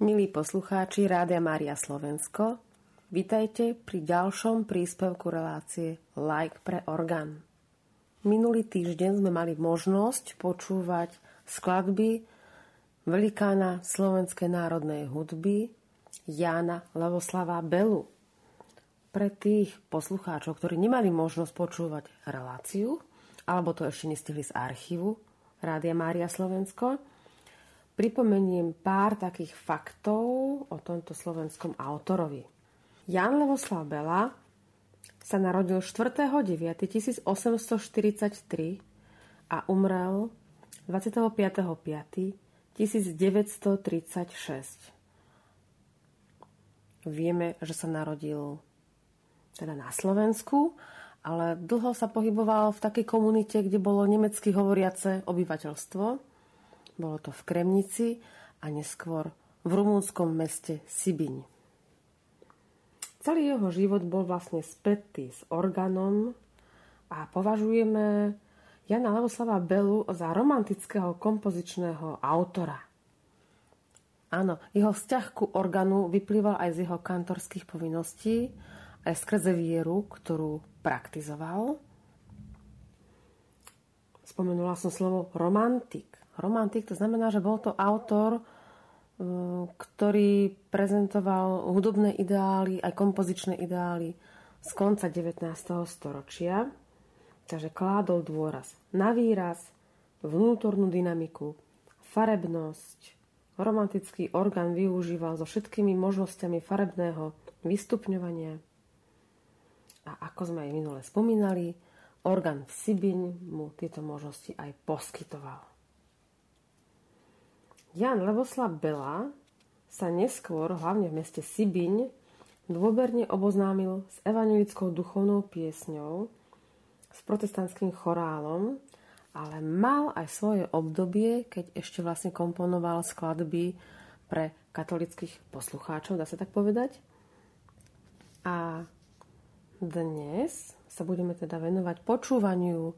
Milí poslucháči Rádia Mária Slovensko, vitajte pri ďalšom príspevku relácie Like pre orgán. Minulý týždeň sme mali možnosť počúvať skladby velikána slovenskej národnej hudby Jána Levoslava Belu. Pre tých poslucháčov, ktorí nemali možnosť počúvať reláciu, alebo to ešte nestihli z archívu Rádia Mária Slovensko, pripomeniem pár takých faktov o tomto slovenskom autorovi. Jan Levoslav Bela sa narodil 4.9.1843 a umrel 25.5.1936. Vieme, že sa narodil teda na Slovensku, ale dlho sa pohyboval v takej komunite, kde bolo nemecky hovoriace obyvateľstvo bolo to v Kremnici a neskôr v rumúnskom meste Sibiň. Celý jeho život bol vlastne spätý s organom a považujeme Jana Levoslava Belu za romantického kompozičného autora. Áno, jeho vzťah ku organu vyplýval aj z jeho kantorských povinností, aj skrze vieru, ktorú praktizoval. Spomenula som slovo romantik. Romantik to znamená, že bol to autor, e, ktorý prezentoval hudobné ideály, aj kompozičné ideály z konca 19. storočia. Takže kládol dôraz na výraz, vnútornú dynamiku, farebnosť. Romantický orgán využíval so všetkými možnosťami farebného vystupňovania. A ako sme aj minule spomínali, orgán v Sibiň mu tieto možnosti aj poskytoval. Jan Levoslav Bela sa neskôr, hlavne v meste Sibiň, dôberne oboznámil s evangelickou duchovnou piesňou, s protestantským chorálom, ale mal aj svoje obdobie, keď ešte vlastne komponoval skladby pre katolických poslucháčov, dá sa tak povedať. A dnes sa budeme teda venovať počúvaniu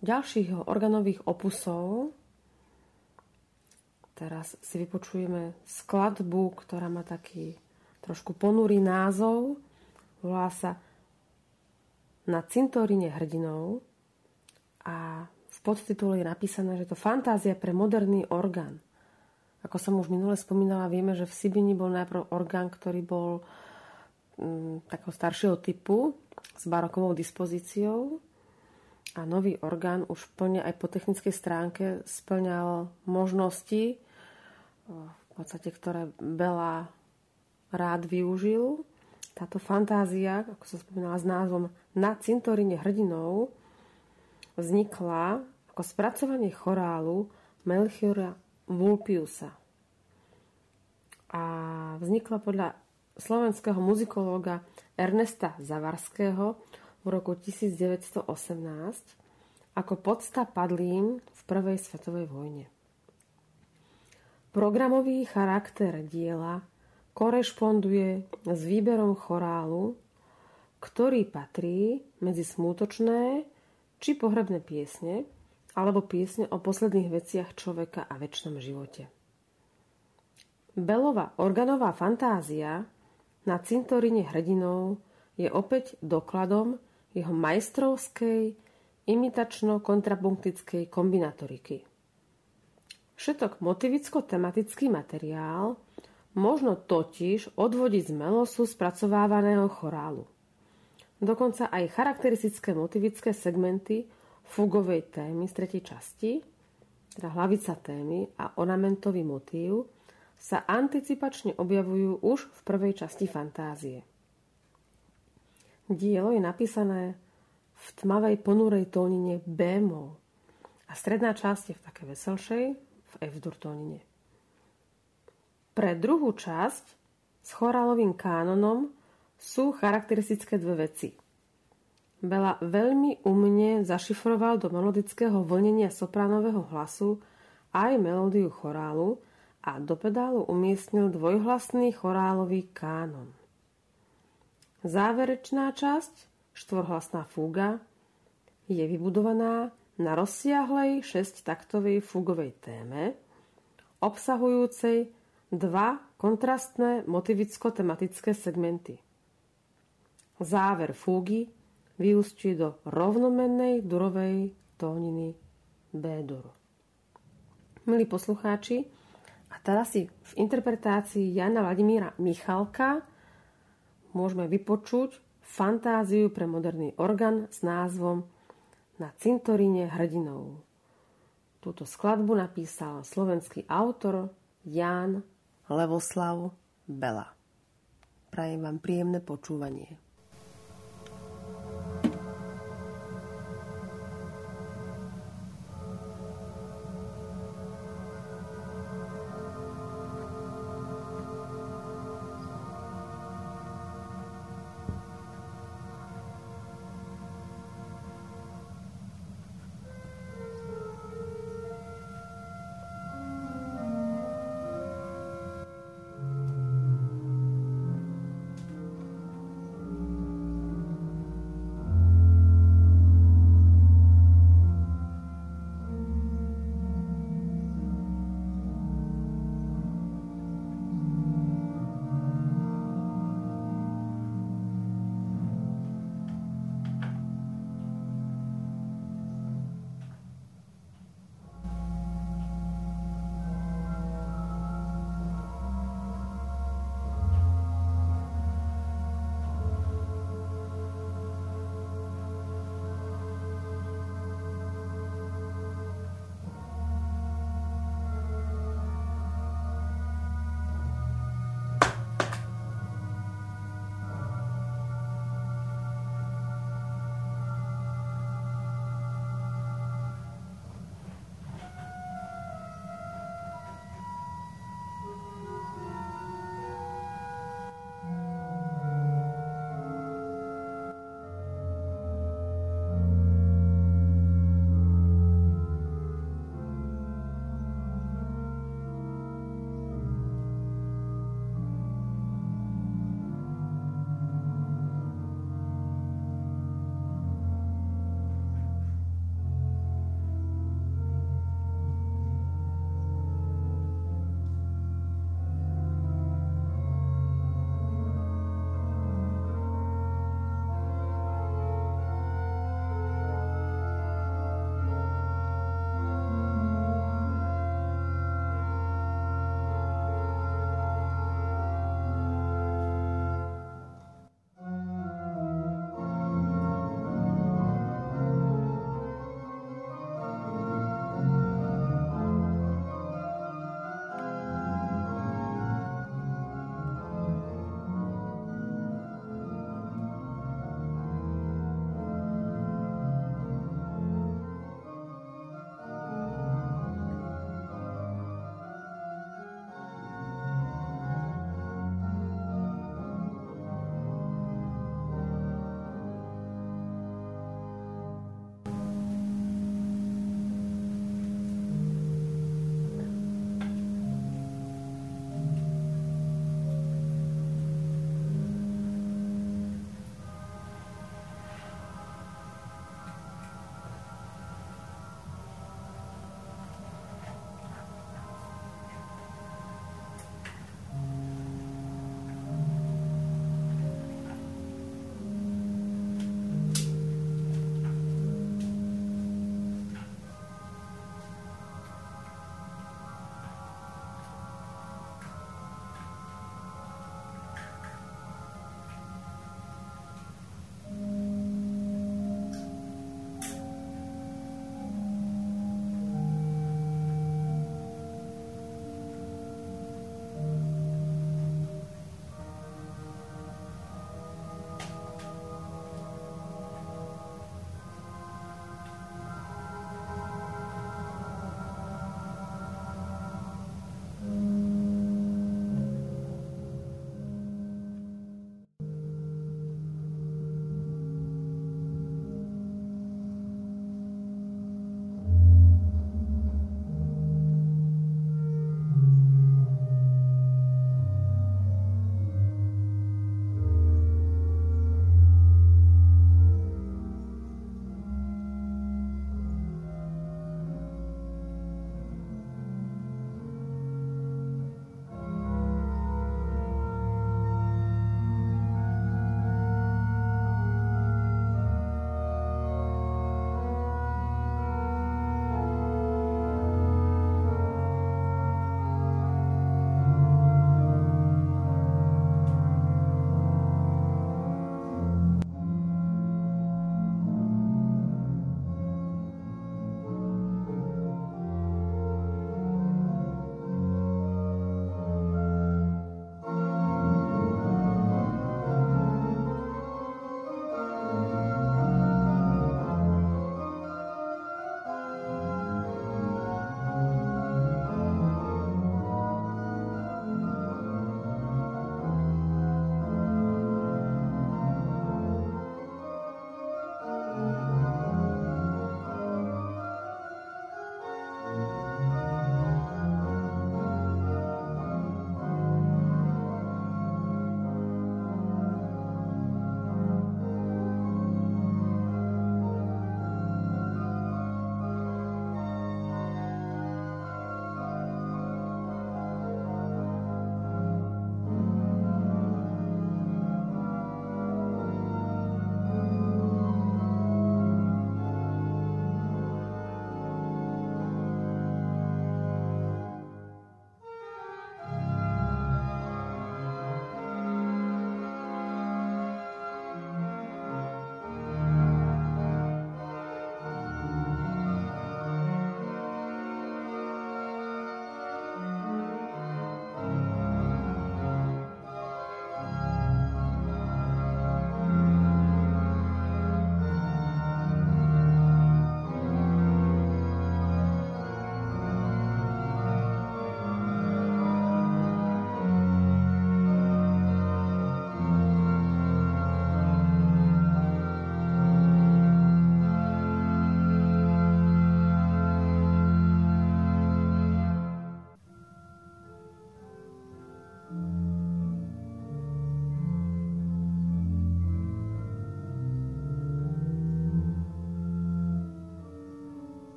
ďalších organových opusov Teraz si vypočujeme skladbu, ktorá má taký trošku ponurý názov. Volá sa Na cintoríne hrdinov a v podtitule je napísané, že to fantázia pre moderný orgán. Ako som už minule spomínala, vieme, že v Sibini bol najprv orgán, ktorý bol mm, takého staršieho typu s barokovou dispozíciou a nový orgán už plne aj po technickej stránke splňal možnosti, v podstate, ktoré Bela rád využil. Táto fantázia, ako som spomínala s názvom Na cintoríne hrdinov, vznikla ako spracovanie chorálu Melchiora Vulpiusa. A vznikla podľa slovenského muzikológa Ernesta Zavarského v roku 1918 ako podsta padlým v Prvej svetovej vojne. Programový charakter diela korešponduje s výberom chorálu, ktorý patrí medzi smútočné či pohrebné piesne alebo piesne o posledných veciach človeka a väčšnom živote. Belová organová fantázia na cintoríne hrdinov je opäť dokladom jeho majstrovskej imitačno-kontrapunktickej kombinatoriky. Všetok motivicko-tematický materiál možno totiž odvodiť z melosu spracovávaného chorálu. Dokonca aj charakteristické motivické segmenty fugovej témy z tretej časti, teda hlavica témy a ornamentový motív, sa anticipačne objavujú už v prvej časti fantázie. Dielo je napísané v tmavej ponúrej tónine bémol a stredná časť je v také veselšej, v F-dur tónine. Pre druhú časť s chorálovým kánonom sú charakteristické dve veci. Bela veľmi umne zašifroval do melodického vlnenia sopránového hlasu aj melódiu chorálu a do pedálu umiestnil dvojhlasný chorálový kánon. Záverečná časť, štvorhlasná fúga, je vybudovaná na rozsiahlej šesťtaktovej fúgovej téme, obsahujúcej dva kontrastné motivicko-tematické segmenty. Záver fúgy vyústí do rovnomennej durovej tóniny B-dur. Milí poslucháči, a teraz si v interpretácii Jana Vladimíra Michalka môžeme vypočuť fantáziu pre moderný orgán s názvom Na cintoríne hrdinov. Túto skladbu napísal slovenský autor Jan Levoslav Bela. Prajem vám príjemné počúvanie.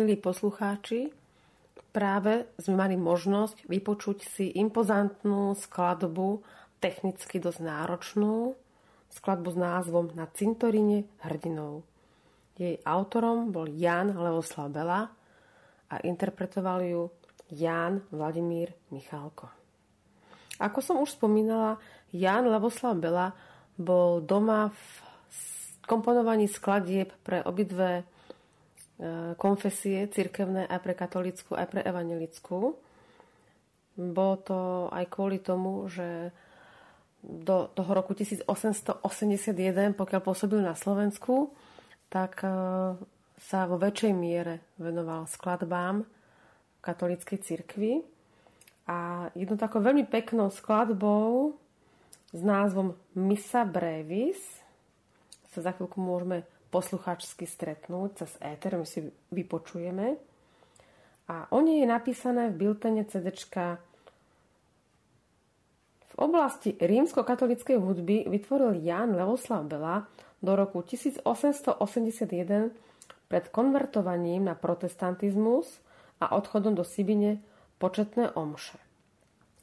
Milí poslucháči, práve sme mali možnosť vypočuť si impozantnú skladbu, technicky dosť náročnú, skladbu s názvom Na cintoríne hrdinov. Jej autorom bol Jan Levoslav Bela a interpretoval ju Jan Vladimír Michálko. Ako som už spomínala, Jan Levoslav Bela bol doma v komponovaní skladieb pre obidve konfesie cirkevné aj pre katolickú, aj pre evangelickú. Bolo to aj kvôli tomu, že do toho roku 1881, pokiaľ pôsobil na Slovensku, tak e, sa vo väčšej miere venoval skladbám katolíckej cirkvi. A jednou takou veľmi peknou skladbou s názvom Missa Brevis sa za chvíľku môžeme posluchačsky stretnúť cez éter, my si vypočujeme. A o nej je napísané v biltene CD. V oblasti rímsko-katolíckej hudby vytvoril Jan Leoslav Bela do roku 1881 pred konvertovaním na protestantizmus a odchodom do Sibine početné omše,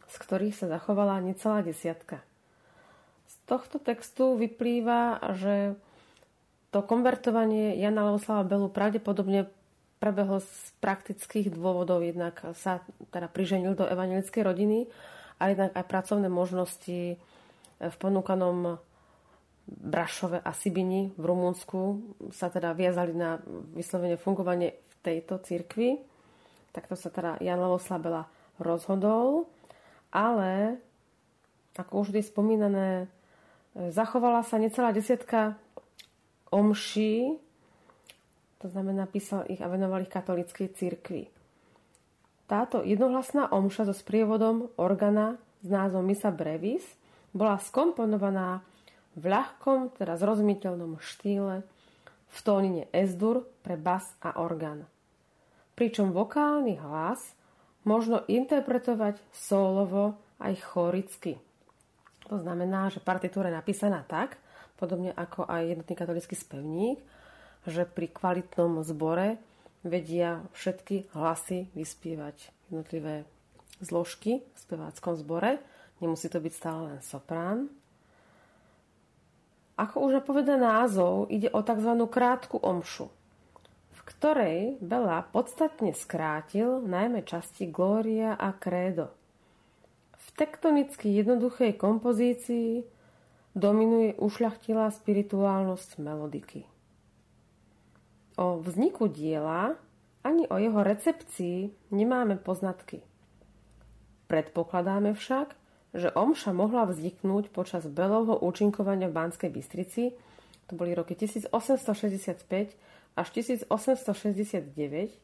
z ktorých sa zachovala necelá desiatka. Z tohto textu vyplýva, že to konvertovanie Jana Leoslava Belu pravdepodobne prebehlo z praktických dôvodov. Jednak sa teda priženil do evangelickej rodiny a jednak aj pracovné možnosti v ponúkanom Brašove a Sibini v Rumunsku sa teda viazali na vyslovene fungovanie v tejto cirkvi. Takto sa teda Jan Levoslav Bela rozhodol, ale ako už je spomínané, zachovala sa necelá desiatka omší, to znamená, písal ich a venoval ich katolíckej cirkvi. Táto jednohlasná omša so sprievodom organa s názvom Misa Brevis bola skomponovaná v ľahkom, teda zrozumiteľnom štýle v tónine S-dur pre bas a orgán. Pričom vokálny hlas možno interpretovať solovo aj choricky. To znamená, že partitúra je napísaná tak, podobne ako aj jednotný katolický spevník, že pri kvalitnom zbore vedia všetky hlasy vyspievať jednotlivé zložky v speváckom zbore. Nemusí to byť stále len soprán. Ako už napoveda názov, ide o tzv. krátku omšu, v ktorej Bela podstatne skrátil najmä časti Glória a Credo. V tektonicky jednoduchej kompozícii dominuje ušľachtilá spirituálnosť melodiky. O vzniku diela ani o jeho recepcii nemáme poznatky. Predpokladáme však, že omša mohla vzniknúť počas Belovho účinkovania v Banskej Bystrici, to boli roky 1865 až 1869,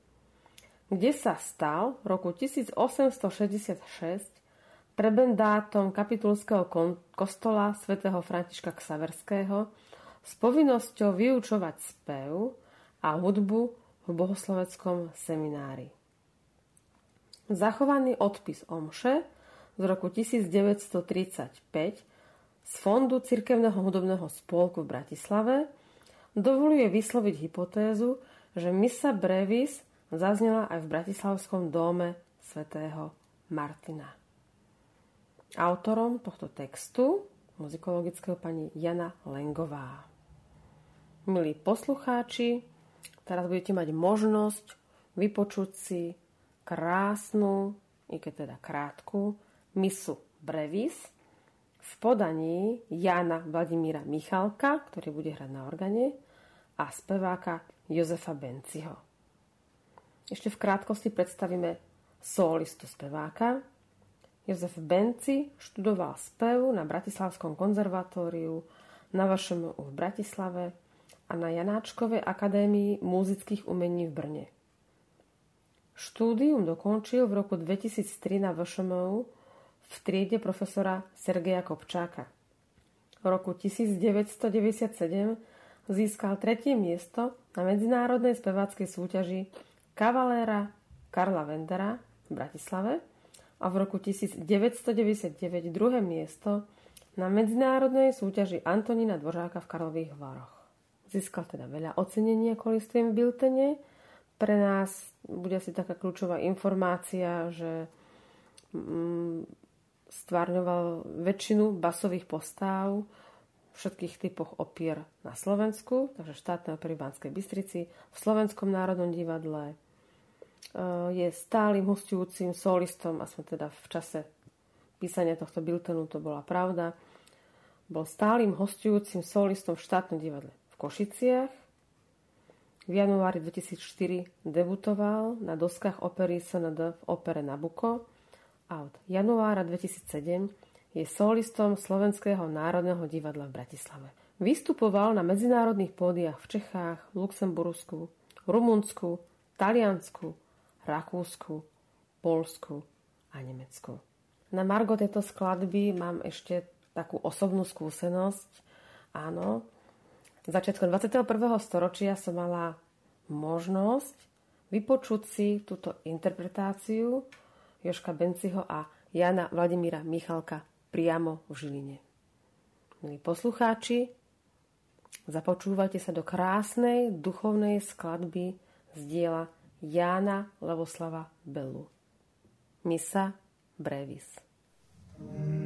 kde sa stal v roku 1866 prebendátom kapitulského kostola svätého Františka Ksaverského s povinnosťou vyučovať spev a hudbu v bohosloveckom seminári. Zachovaný odpis Omše z roku 1935 z Fondu Cirkevného hudobného spolku v Bratislave dovoluje vysloviť hypotézu, že Missa Brevis zaznela aj v Bratislavskom dome svätého Martina. Autorom tohto textu muzikologického pani Jana Lengová. Milí poslucháči, teraz budete mať možnosť vypočuť si krásnu, i keď teda krátku, misu Brevis v podaní Jana Vladimíra Michalka, ktorý bude hrať na organe, a speváka Jozefa Benciho. Ešte v krátkosti predstavíme solistu speváka, Jozef Benci študoval spev na Bratislavskom konzervatóriu, na vašom v Bratislave a na Janáčkovej akadémii muzických umení v Brne. Štúdium dokončil v roku 2003 na VŠMU v triede profesora Sergeja Kopčáka. V roku 1997 získal tretie miesto na medzinárodnej speváckej súťaži Kavaléra Karla Vendera v Bratislave a v roku 1999 druhé miesto na medzinárodnej súťaži Antonína Dvořáka v Karlových Varoch. Získal teda veľa ocenení, listujem v Biltene, pre nás bude asi taká kľúčová informácia, že mm, stvárňoval väčšinu basových postáv všetkých typoch opier na Slovensku, takže štátne opery Banskej Bystrici, v Slovenskom národnom divadle. E, je stálym hostujúcim solistom, aspoň teda v čase písania tohto biltenu to bola pravda. Bol stálym hostujúcim solistom v štátnom divadle v Košiciach. V januári 2004 debutoval na doskách opery SND v opere Nabuko a od januára 2007 je solistom Slovenského národného divadla v Bratislave. Vystupoval na medzinárodných pódiach v Čechách, Luxembursku, Rumunsku, Taliansku, Rakúsku, Polsku a Nemecku. Na Margo tejto skladby mám ešte takú osobnú skúsenosť. Áno, začiatkom 21. storočia som mala možnosť vypočuť si túto interpretáciu Joška Benciho a Jana Vladimíra Michalka priamo v Žiline. Milí poslucháči, započúvajte sa do krásnej duchovnej skladby z diela Jána Levoslava Bellu. Misa Brevis. thank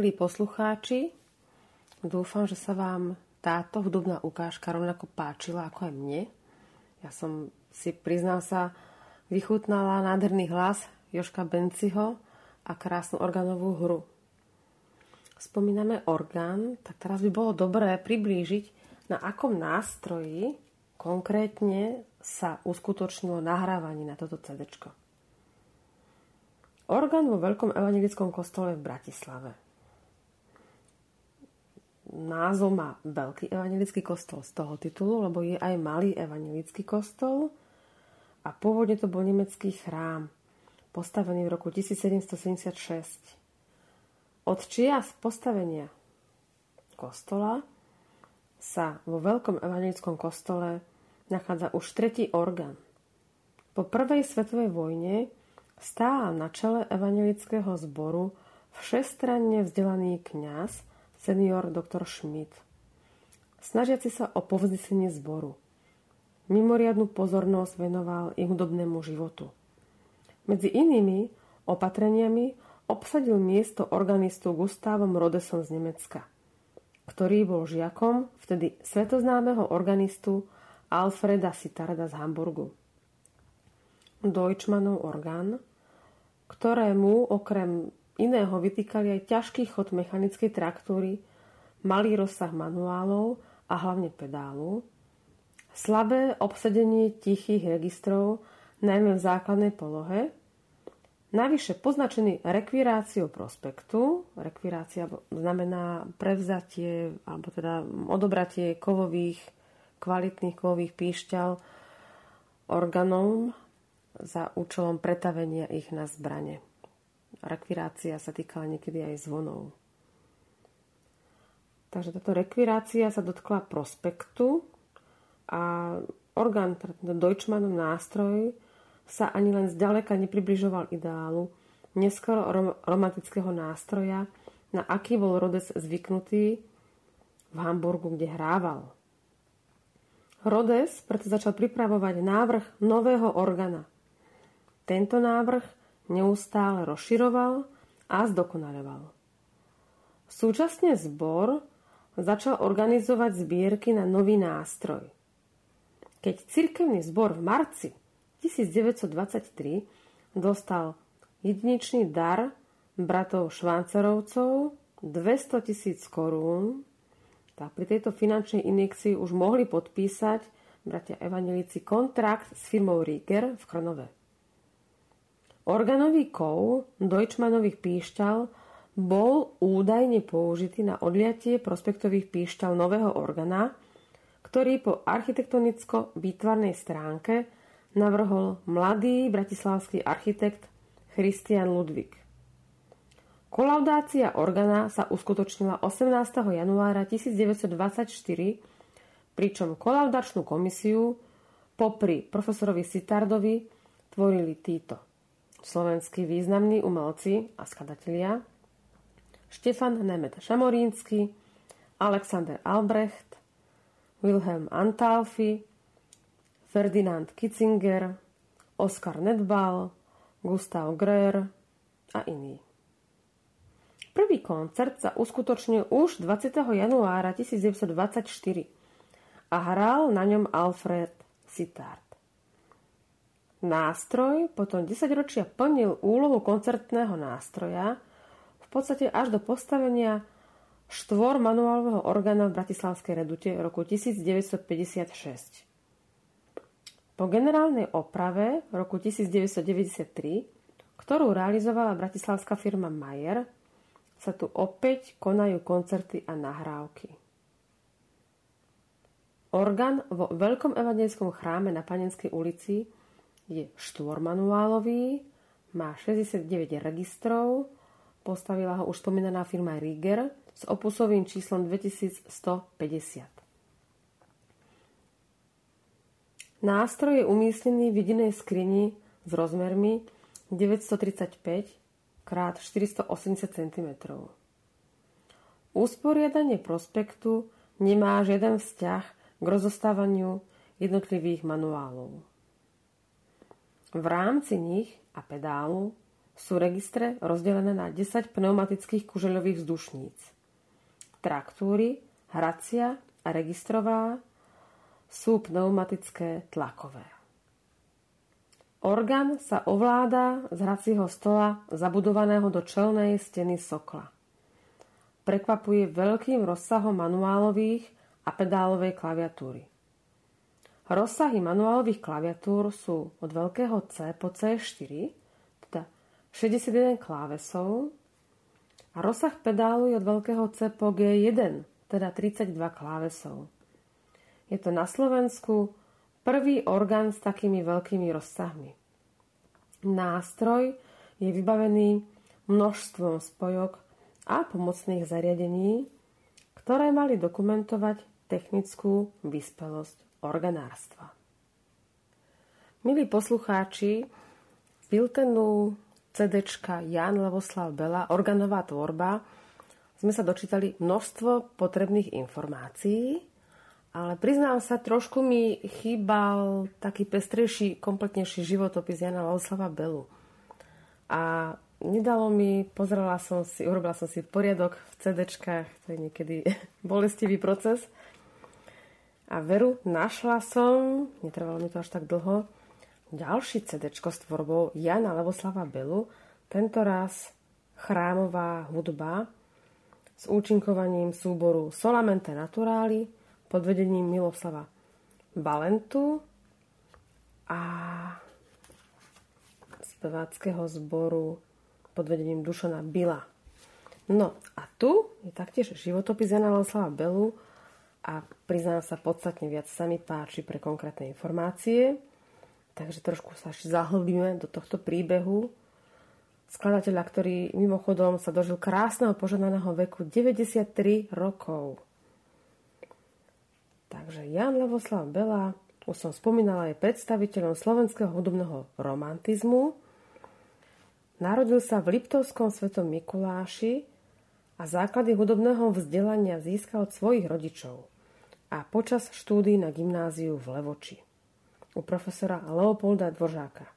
Milí poslucháči, dúfam, že sa vám táto hudobná ukážka rovnako páčila ako aj mne. Ja som si, priznal sa, vychutnala nádherný hlas Joška Benciho a krásnu organovú hru. Spomíname orgán, tak teraz by bolo dobré priblížiť, na akom nástroji konkrétne sa uskutočnilo nahrávanie na toto CD. Orgán vo Veľkom evangelickom kostole v Bratislave názov má Veľký evangelický kostol z toho titulu, lebo je aj Malý evangelický kostol a pôvodne to bol nemecký chrám, postavený v roku 1776. Od čias postavenia kostola sa vo Veľkom evangelickom kostole nachádza už tretí orgán. Po prvej svetovej vojne stál na čele evangelického zboru všestranne vzdelaný kňaz, senior doktor Schmidt. Snažiaci sa o povznesenie zboru. Mimoriadnu pozornosť venoval i hudobnému životu. Medzi inými opatreniami obsadil miesto organistu Gustavom Rodesom z Nemecka, ktorý bol žiakom vtedy svetoznámeho organistu Alfreda Sitarda z Hamburgu. Deutschmannov orgán, ktorému okrem iného vytýkali aj ťažký chod mechanickej traktúry, malý rozsah manuálov a hlavne pedálu, slabé obsadenie tichých registrov, najmä v základnej polohe, Navyše poznačený rekviráciou prospektu, rekvirácia znamená prevzatie alebo teda odobratie kovových, kvalitných kovových píšťal organom za účelom pretavenia ich na zbrane. Rekvirácia sa týkala niekedy aj zvonov. Takže táto rekvirácia sa dotkla prospektu a orgán, teda Deutschmannov nástroj, sa ani len zďaleka nepribližoval ideálu neskoro romantického nástroja na aký bol Rhodes zvyknutý v Hamburgu, kde hrával. Rhodes preto začal pripravovať návrh nového organa. Tento návrh neustále rozširoval a zdokonaľoval. Súčasne zbor začal organizovať zbierky na nový nástroj. Keď cirkevný zbor v marci 1923 dostal jedinečný dar bratov Švancerovcov 200 tisíc korún, tak pri tejto finančnej injekcii už mohli podpísať bratia evangelíci kontrakt s firmou Rieger v Krnove. Organový kov Deutschmanových píšťal bol údajne použitý na odliatie prospektových píšťal nového organa, ktorý po architektonicko-výtvarnej stránke navrhol mladý bratislavský architekt Christian Ludwig. Kolaudácia organa sa uskutočnila 18. januára 1924, pričom kolaudačnú komisiu popri profesorovi Sitardovi tvorili títo slovenskí významní umelci a skladatelia Štefan Nemet Šamorínsky, Alexander Albrecht, Wilhelm Antalfi, Ferdinand Kitzinger, Oskar Nedbal, Gustav Gröer a iní. Prvý koncert sa uskutočnil už 20. januára 1924 a hral na ňom Alfred Sittard. Nástroj potom 10 ročia plnil úlohu koncertného nástroja v podstate až do postavenia štvor manuálového orgána v Bratislavskej redute v roku 1956. Po generálnej oprave v roku 1993, ktorú realizovala bratislavská firma Mayer, sa tu opäť konajú koncerty a nahrávky. Orgán vo Veľkom evangelickom chráme na Panenskej ulici je štvormanuálový, má 69 registrov, postavila ho už spomínaná firma Rieger s opusovým číslom 2150. Nástroj je umiestnený v jedinej skrini s rozmermi 935 krát 480 cm. Usporiadanie prospektu nemá žiaden vzťah k rozostávaniu jednotlivých manuálov. V rámci nich a pedálu sú registre rozdelené na 10 pneumatických kužeľových vzdušníc. Traktúry, hracia a registrová sú pneumatické tlakové. Orgán sa ovláda z hracieho stola zabudovaného do čelnej steny sokla. Prekvapuje veľkým rozsahom manuálových a pedálovej klaviatúry. Rozsahy manuálových klaviatúr sú od veľkého C po C4, teda 61 klávesov, a rozsah pedálu je od veľkého C po G1, teda 32 klávesov. Je to na Slovensku Prvý orgán s takými veľkými rozsahmi. Nástroj je vybavený množstvom spojok a pomocných zariadení, ktoré mali dokumentovať technickú vyspelosť organárstva. Milí poslucháči, Biltenu CD Jan Levoslav Bela Organová tvorba sme sa dočítali množstvo potrebných informácií ale priznám sa, trošku mi chýbal taký pestrejší, kompletnejší životopis Jana Lavoslava Belu. A nedalo mi, pozrela som si, urobila som si poriadok v CDčkách, to je niekedy bolestivý proces. A veru, našla som, netrvalo mi to až tak dlho, ďalší CDčko s tvorbou Jana Levoslava Belu, tento raz chrámová hudba s účinkovaním súboru Solamente Naturali, pod vedením Miloslava Valentu a speváckého zboru pod vedením Dušana Bila. No a tu je taktiež životopis Jana Miloslava Belu a priznám sa podstatne viac sa mi páči pre konkrétne informácie. Takže trošku sa zahlbíme do tohto príbehu skladateľa, ktorý mimochodom sa dožil krásneho požadnaného veku 93 rokov. Takže Jan Levoslav Bela, už som spomínala, je predstaviteľom slovenského hudobného romantizmu. Narodil sa v Liptovskom svetom Mikuláši a základy hudobného vzdelania získal od svojich rodičov a počas štúdy na gymnáziu v Levoči u profesora Leopolda Dvořáka.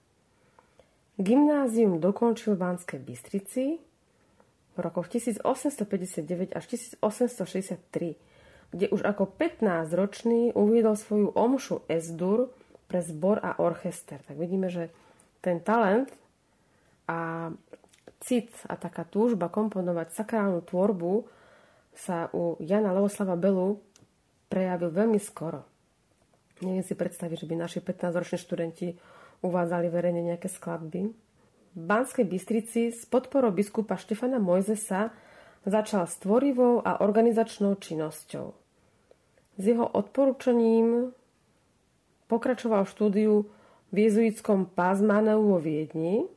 Gymnázium dokončil v Banskej Bystrici v rokoch 1859 až 1863, kde už ako 15-ročný uviedol svoju omšu Esdur pre zbor a orchester. Tak vidíme, že ten talent a cit a taká túžba komponovať sakrálnu tvorbu sa u Jana Leoslava Belu prejavil veľmi skoro. Neviem si predstaviť, že by naši 15-roční študenti uvádzali verejne nejaké skladby. V Banskej Bystrici s podporou biskupa Štefana Mojzesa začal s tvorivou a organizačnou činnosťou. S jeho odporúčaním pokračoval štúdiu v jezuitskom Pázmaneu vo Viedni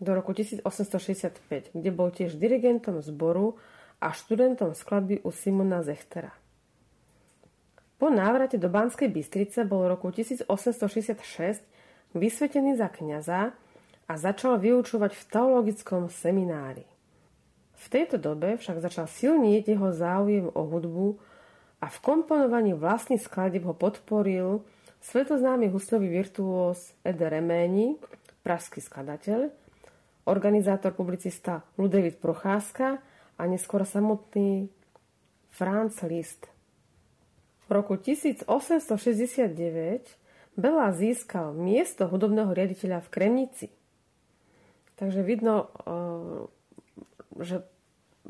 do roku 1865, kde bol tiež dirigentom zboru a študentom skladby u Simona Zechtera. Po návrate do Banskej Bystrice bol v roku 1866 vysvetený za kňaza a začal vyučovať v teologickom seminári. V tejto dobe však začal silnieť jeho záujem o hudbu a v komponovaní vlastných skladieb ho podporil svetoznámy huslový virtuós Ede Reméni, pražský skladateľ, organizátor publicista Ludevit Procházka a neskôr samotný Franz Liszt. V roku 1869 Bela získal miesto hudobného riaditeľa v Kremnici. Takže vidno, eh, že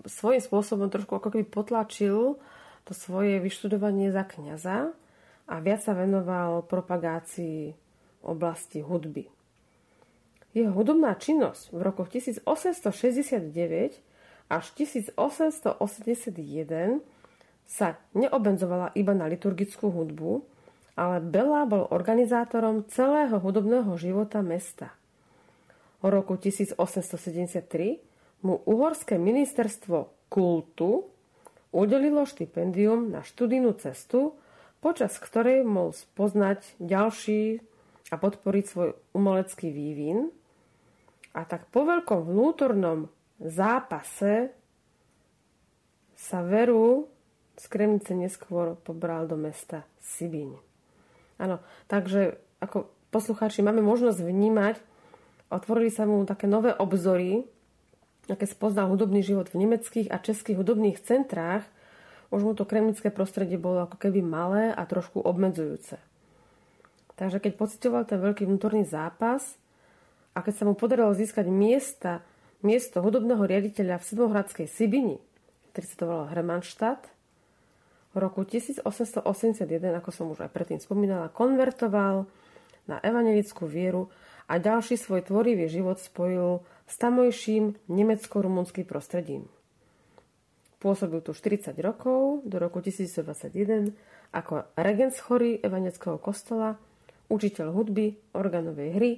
svojím spôsobom trošku ako keby potlačil to svoje vyštudovanie za kniaza a viac sa venoval propagácii oblasti hudby. Jeho hudobná činnosť v rokoch 1869 až 1881 sa neobmedzovala iba na liturgickú hudbu, ale Bela bol organizátorom celého hudobného života mesta. O roku 1873 mu Uhorské ministerstvo kultu udelilo štipendium na študijnú cestu, počas ktorej mohol spoznať ďalší a podporiť svoj umelecký vývin. A tak po veľkom vnútornom zápase sa veru z Kremnice neskôr pobral do mesta Sibiň. Áno, takže ako poslucháči máme možnosť vnímať, otvorili sa mu také nové obzory, aké spoznal hudobný život v nemeckých a českých hudobných centrách, už mu to kremnické prostredie bolo ako keby malé a trošku obmedzujúce. Takže keď pocitoval ten veľký vnútorný zápas a keď sa mu podarilo získať miesta, miesto hudobného riaditeľa v Sedmohradskej Sibini, ktorý sa to volal Hermannstadt, v roku 1881, ako som už aj predtým spomínala, konvertoval na evangelickú vieru a ďalší svoj tvorivý život spojil s tamojším nemecko-rumunským prostredím. Pôsobil tu 40 rokov, do roku 1921, ako regent chory evangelického kostola, učiteľ hudby, organovej hry,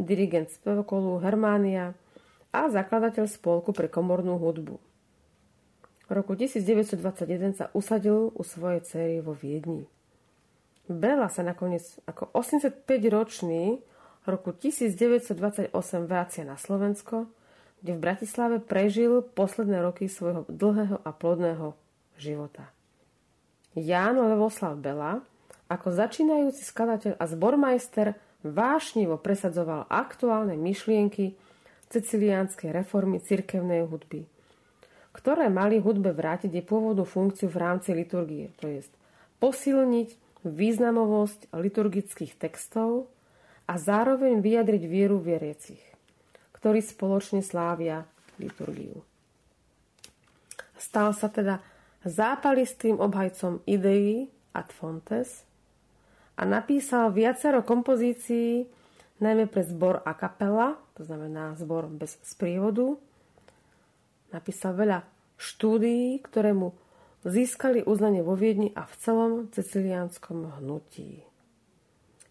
dirigent spevokolu Hermánia a zakladateľ spolku pre komornú hudbu. V roku 1921 sa usadil u svojej cery vo Viedni. Bela sa nakoniec ako 85-ročný v roku 1928 vracia na Slovensko, kde v Bratislave prežil posledné roky svojho dlhého a plodného života. Ján Levoslav Bela ako začínajúci skladateľ a zbormajster vášnivo presadzoval aktuálne myšlienky ceciliánskej reformy cirkevnej hudby – ktoré mali hudbe vrátiť jej pôvodnú funkciu v rámci liturgie, to je posilniť významovosť liturgických textov a zároveň vyjadriť vieru vieriecich, ktorí spoločne slávia liturgiu. Stal sa teda zápalistým obhajcom ideí ad fontes a napísal viacero kompozícií, najmä pre zbor a kapela, to znamená zbor bez sprievodu, Napísal veľa štúdií, ktoré mu získali uznanie vo Viedni a v celom ceciliánskom hnutí.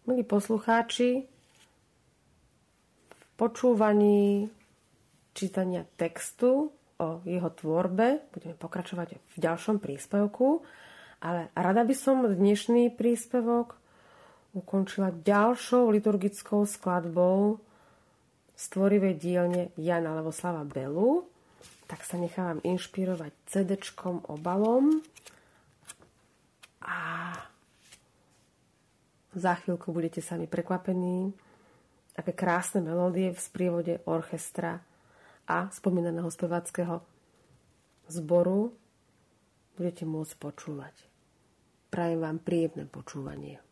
Milí poslucháči, v počúvaní čítania textu o jeho tvorbe budeme pokračovať v ďalšom príspevku, ale rada by som dnešný príspevok ukončila ďalšou liturgickou skladbou z tvorivej dielne Jana Levoslava Belu, tak sa nechávam inšpirovať cd obalom a za chvíľku budete sami prekvapení, aké krásne melódie v sprievode orchestra a spomínaného spevackého zboru budete môcť počúvať. Prajem vám príjemné počúvanie.